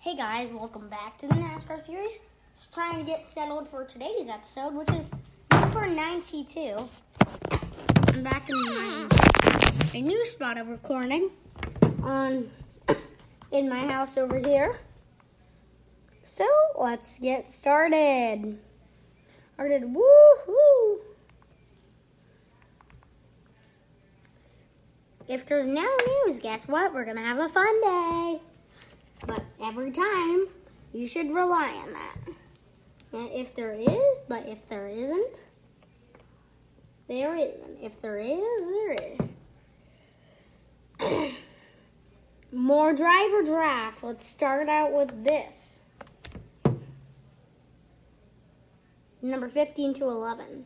Hey guys, welcome back to the NASCAR series. Just trying to get settled for today's episode, which is number 92. I'm back in my a new spot of recording um, on in my house over here. So let's get started. Started woohoo! If there's no news, guess what? We're gonna have a fun day. But every time, you should rely on that. And if there is, but if there isn't, there isn't. If there is, there is. More driver draft. Let's start out with this. Number 15 to 11.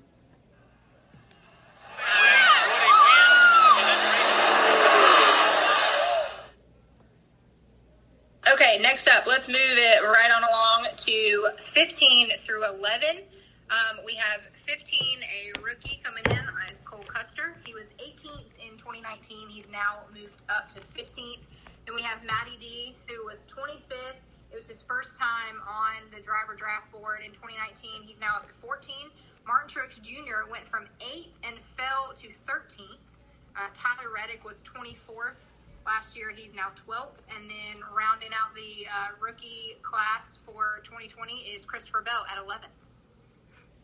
Okay, next up, let's move it right on along to 15 through 11. Um, we have 15, a rookie coming in as Cole Custer. He was 18th in 2019. He's now moved up to 15th. Then we have Matty D, who was 25th. It was his first time on the driver draft board in 2019. He's now up to 14. Martin Truex Jr. went from 8th and fell to 13th. Uh, Tyler Reddick was 24th last year. He's now 12th. And then rounding out the uh, rookie class for 2020 is Christopher Bell at 11th.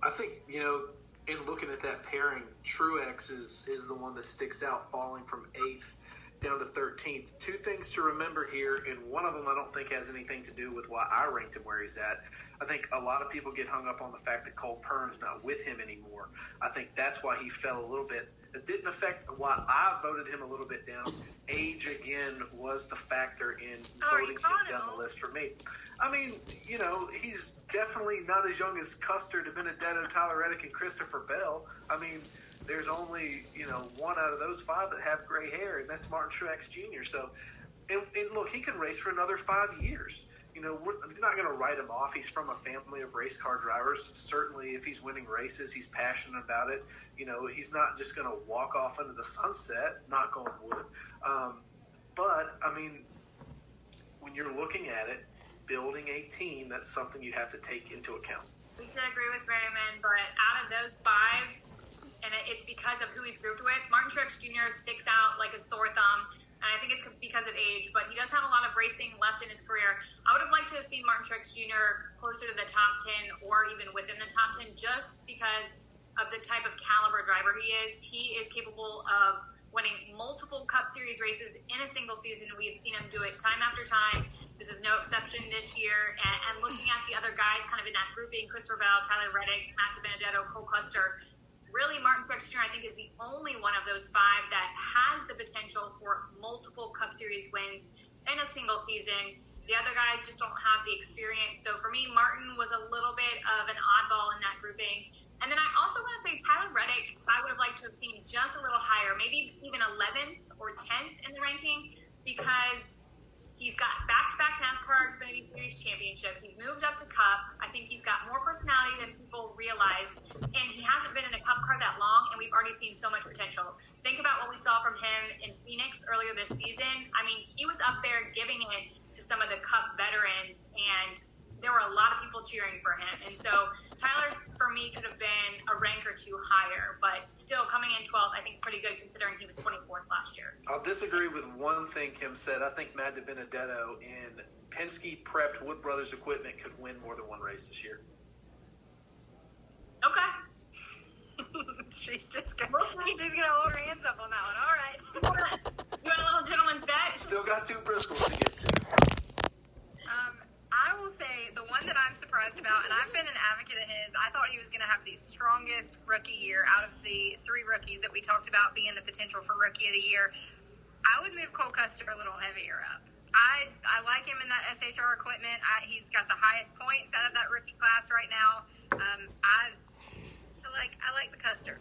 I think you know, in looking at that pairing, Truex is is the one that sticks out, falling from eighth down to thirteenth. Two things to remember here, and one of them I don't think has anything to do with why I ranked him where he's at. I think a lot of people get hung up on the fact that Cole Pearn's not with him anymore. I think that's why he fell a little bit. It didn't affect why I voted him a little bit down. Age again was the factor in are voting him down the list for me. I mean, you know, he's definitely not as young as Custer, Benedetto, Tyler Reddick, and Christopher Bell. I mean, there's only you know one out of those five that have gray hair, and that's Martin Truex Jr. So, and, and look, he can race for another five years. You know, we're not going to write him off. He's from a family of race car drivers. Certainly, if he's winning races, he's passionate about it. You know, he's not just going to walk off into the sunset. Knock on wood. Um, but I mean, when you're looking at it, building a team, that's something you have to take into account. We did agree with Raymond, but out of those five, and it's because of who he's grouped with, Martin Truex Jr. sticks out like a sore thumb. And I think it's because of age, but he does have a lot of racing left in his career. I would have liked to have seen Martin Truex Jr. closer to the top 10 or even within the top 10 just because of the type of caliber driver he is. He is capable of winning multiple Cup Series races in a single season. We have seen him do it time after time. This is no exception this year. And, and looking at the other guys kind of in that grouping, Chris Bell, Tyler Reddick, Matt DiBenedetto, Cole Custer, really Martin Truex Jr. I think is the only one of those five that has the potential for multiple Cup Series wins in a single season. The other guys just don't have the experience. So for me, Martin was a little bit of an oddball in that grouping. And then I also want to say Tyler Reddick, I would have liked to have seen just a little higher, maybe even 11th or 10th in the ranking, because he's got back-to-back NASCAR Xfinity Series championship. He's moved up to Cup. I think he's got more personality than people realize, and he hasn't been in a Cup car that long, and we've already seen so much potential. Think about what we saw from him in Phoenix earlier this season. I mean, he was up there giving it to some of the Cup veterans, and there were a lot of people cheering for him. And so Tyler, for me, could have been a rank or two higher, but still coming in 12th, I think pretty good considering he was 24th last year. I'll disagree with one thing Kim said. I think Matt DiBenedetto in Penske prepped Wood Brothers equipment could win more than one race this year. Okay. She's just gonna, she's gonna hold her hands up on that one. All right. You want, a little gentleman's bet? Still got two Bristols to get to. I will say the one that I'm surprised about, and I've been an advocate of his. I thought he was going to have the strongest rookie year out of the three rookies that we talked about being the potential for rookie of the year. I would move Cole Custer a little heavier up. I I like him in that SHR equipment. I, he's got the highest points out of that rookie class right now. Um, I, I like I like the Custer.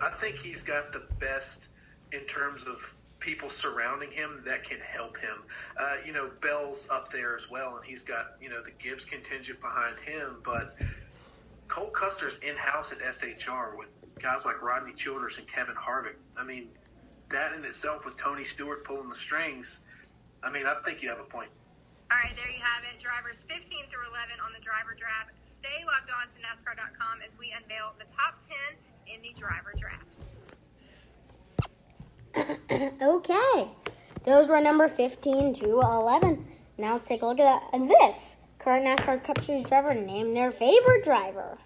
I think he's got the best in terms of people surrounding him that can help him. Uh, you know, Bell's up there as well, and he's got you know the Gibbs contingent behind him. But Cole Custer's in house at SHR with guys like Rodney Childers and Kevin Harvick. I mean, that in itself with Tony Stewart pulling the strings. I mean, I think you have a point. All right, there you have it. Drivers 15 through 11 on the driver draft. Stay logged on to NASCAR.com as we unveil the top 10 in the driver draft. okay. Those were number 15 to 11. Now let's take a look at that. And this current NASCAR Cup Series driver named their favorite driver.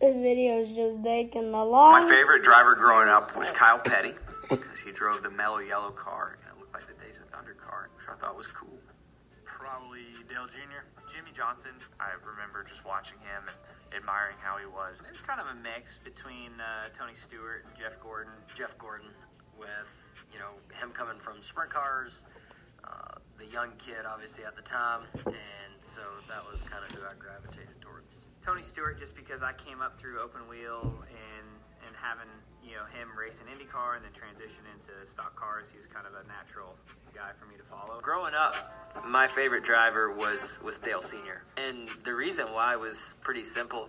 This video is just taking a long. My favorite driver growing up was Kyle Petty because he drove the Mello Yello car and it looked like the Days of Thunder car, which I thought was cool. Dale Jr. Jimmie Johnson. I remember just watching him and admiring how he was. It was kind of a mix between uh, Tony Stewart and Jeff Gordon. Jeff Gordon with you know him coming from sprint cars, uh, the young kid obviously at the time, and so that was kind of who I gravitated towards. Tony Stewart, just because I came up through open wheel and and having you know him race an IndyCar and then transition into stock cars, he was kind of a natural guy for me to follow. Growing up, my favorite driver was was Dale Senior, and the reason why was pretty simple.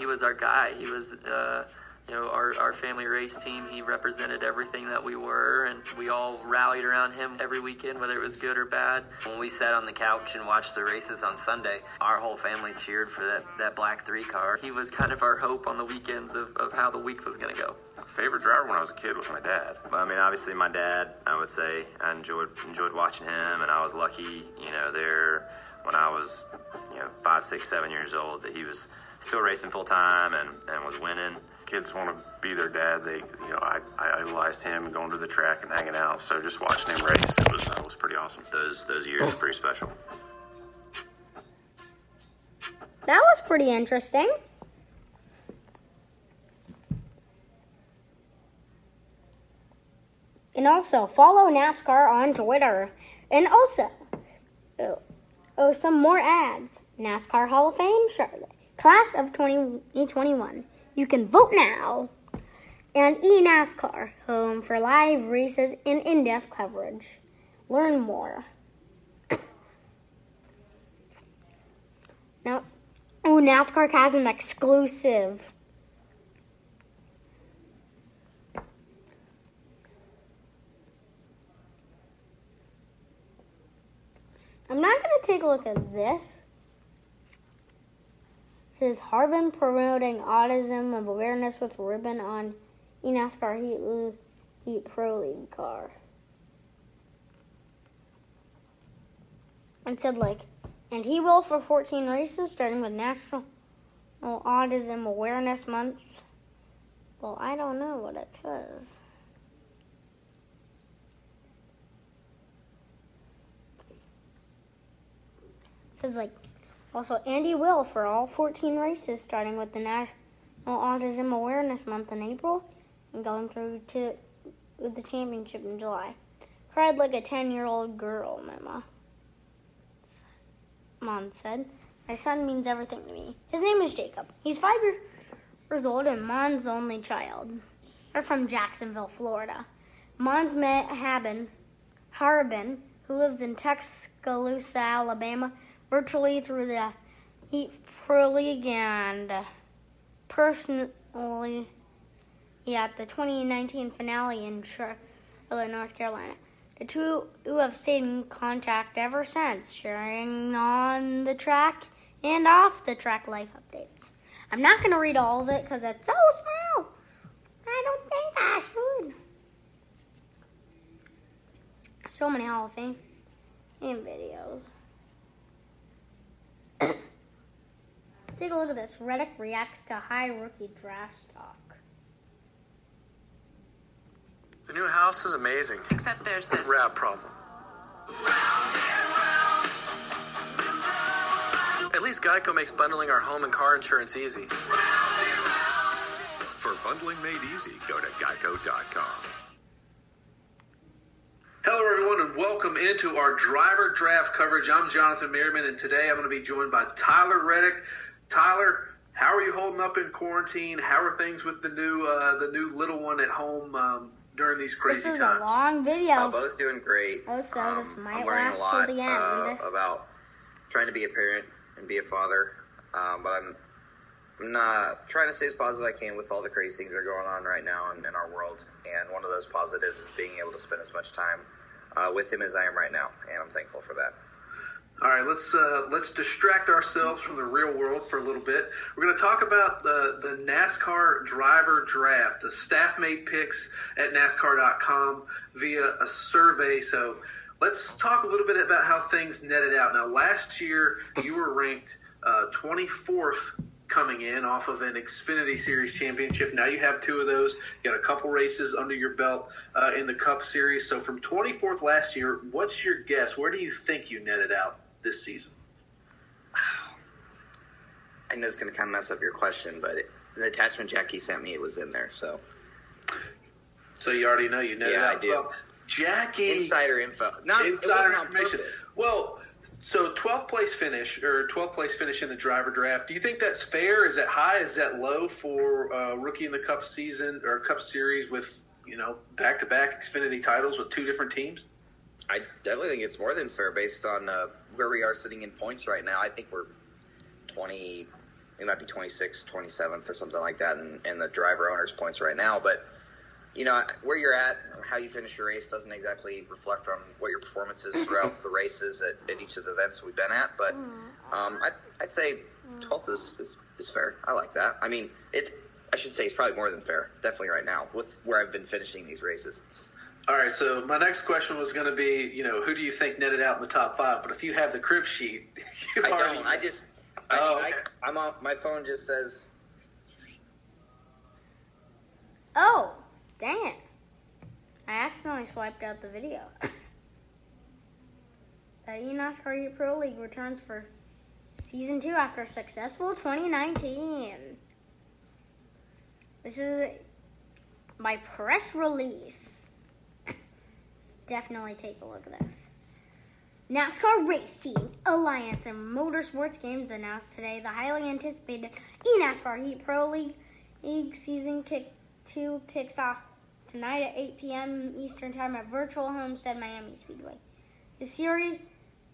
He was our guy. He was. Uh, you know, our, our family race team, he represented everything that we were, and we all rallied around him every weekend, whether it was good or bad. When we sat on the couch and watched the races on Sunday, our whole family cheered for that, that black three car. He was kind of our hope on the weekends of, of how the week was going to go. Favorite driver when I was a kid was my dad. I mean, obviously, my dad, I would say, I enjoyed, enjoyed watching him, and I was lucky, you know, there when I was, you know, five, six, seven years old, that he was still racing full time and, and was winning. Kids want to be their dad. They, you know, I, I idolized him going to the track and hanging out. So just watching him race, it was, uh, was pretty awesome. Those those years were pretty special. That was pretty interesting. And also follow NASCAR on Twitter. And also, oh, oh some more ads. NASCAR Hall of Fame Charlotte, class of 2021. You can vote now. And eNASCAR, home for live races and in-depth coverage. Learn more. now, oh, NASCAR has an exclusive. I'm not going to take a look at this. Says Harbin promoting autism awareness with ribbon on eNASCAR Heat, Heat Pro League car. And said like, and he will for 14 races, starting with National Autism Awareness Month. Well, I don't know what it says. Says like also Andy will for all 14 races starting with the National Autism Awareness Month in April and going through to with the championship in July. Cried like a 10 year old girl, Mama. Mom said. My son means everything to me. His name is Jacob. He's five years old and Mon's only child. They're from Jacksonville, Florida. Mon's met Haben, Harbin, who lives in Tuscaloosa, Alabama, virtually through the Heat and uh, personally at the 2019 finale in Charlotte, uh, North Carolina. The two who have stayed in contact ever since, sharing on the track and off the track life updates. I'm not going to read all of it because it's so small. I don't think I should. So many Hall of Fame and videos. Let's take a look at this. Reddick reacts to high rookie draft stock. The new house is amazing. Except there's this Rat problem. At least Geico makes bundling our home and car insurance easy. For bundling made easy, go to geico.com. Hello, everyone, and welcome into our driver draft coverage. I'm Jonathan Merriman, and today I'm going to be joined by Tyler Reddick. Tyler, how are you holding up in quarantine? How are things with the new uh, the new little one at home um, during these crazy This is times? a long video. Uh, Bo's doing great. Oh, so Um, this might I'm learning last a lot till the end. Uh, about trying to be a parent and be a father, um, but I'm I'm not trying to stay as positive as I can with all the crazy things that are going on right now in, in our world. And one of those positives is being able to spend as much time uh, with him as I am right now, and I'm thankful for that. All right, let's uh, let's distract ourselves from the real world for a little bit. We're going to talk about the the NASCAR driver draft, the staff made picks at NASCAR.com via a survey. So let's talk a little bit about how things netted out. Now, last year you were ranked uh, 24th coming in off of an Xfinity Series championship. Now you have two of those. You got a couple races under your belt uh, in the Cup Series. So from 24th last year, what's your guess? Where do you think you netted out this season? I know it's going to kind of mess up your question, but it, the attachment Jackie sent me, it was in there. So, so you already know you netted yeah. I do. Well, Jackie, insider info, not insider on information. purpose. Well, so 12th place finish or 12th place finish in the driver draft. Do you think that's fair? Is that high? Is that low for uh, rookie in the Cup season or Cup Series with you know back to back Xfinity titles with two different teams? I definitely think it's more than fair based on uh, where we are sitting in points right now. I think we're 20, we might be 26th, 27th, or something like that in, in the driver owners' points right now. But, you know, where you're at, how you finish your race doesn't exactly reflect on what your performance is throughout the races at, at each of the events we've been at. But um, I'd, I'd say 12th is, is, is fair. I like that. I mean, it's, I should say it's probably more than fair, definitely right now, with where I've been finishing these races. All right, so my next question was going to be, you know, who do you think netted out in the top five? But if you have the crib sheet, you I already don't. I just. I, Oh, okay. I, I'm on. My phone just says. Oh, it. I accidentally swiped out the video. the eNASCAR Heat Pro League returns for season two after successful 2019. This is my press release. Definitely take a look at this. NASCAR Race Team Alliance and Motorsports Games announced today the highly anticipated eNASCAR Heat Pro League, League season kick two kicks off tonight at 8 p.m. Eastern Time at Virtual Homestead Miami Speedway. The series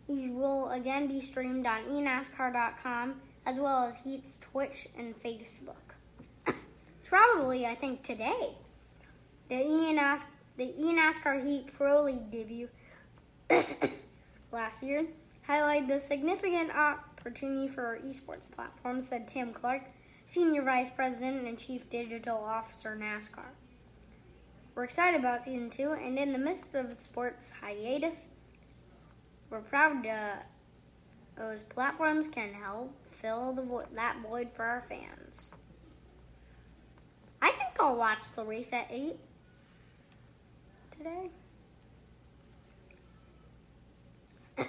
will again be streamed on eNASCAR.com as well as Heat's Twitch and Facebook. it's probably, I think, today. The eNASCAR, the eNASCAR Heat Pro League debut last year highlighted the significant opportunity for our esports platform, said Tim Clark, Senior Vice President and Chief Digital Officer, NASCAR. We're excited about season two, and in the midst of sports hiatus, we're proud to, those platforms can help fill the vo- that void for our fans. I think I'll watch the race at eight today.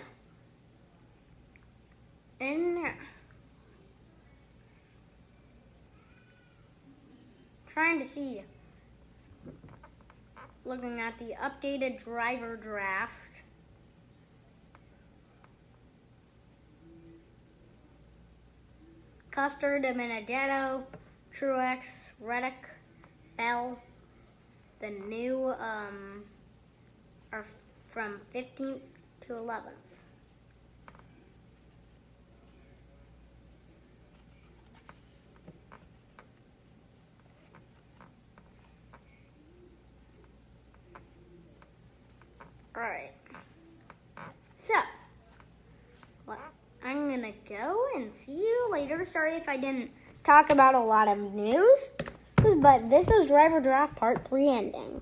And trying to see, looking at the updated driver draft. Custer, Benedetto, Truex, Reddick, Bell. The new um, are from 15th to 11th. Alright. So, well, I'm gonna go and see you later. Sorry if I didn't talk about a lot of news, but this is Driver Draft Part 3 ending.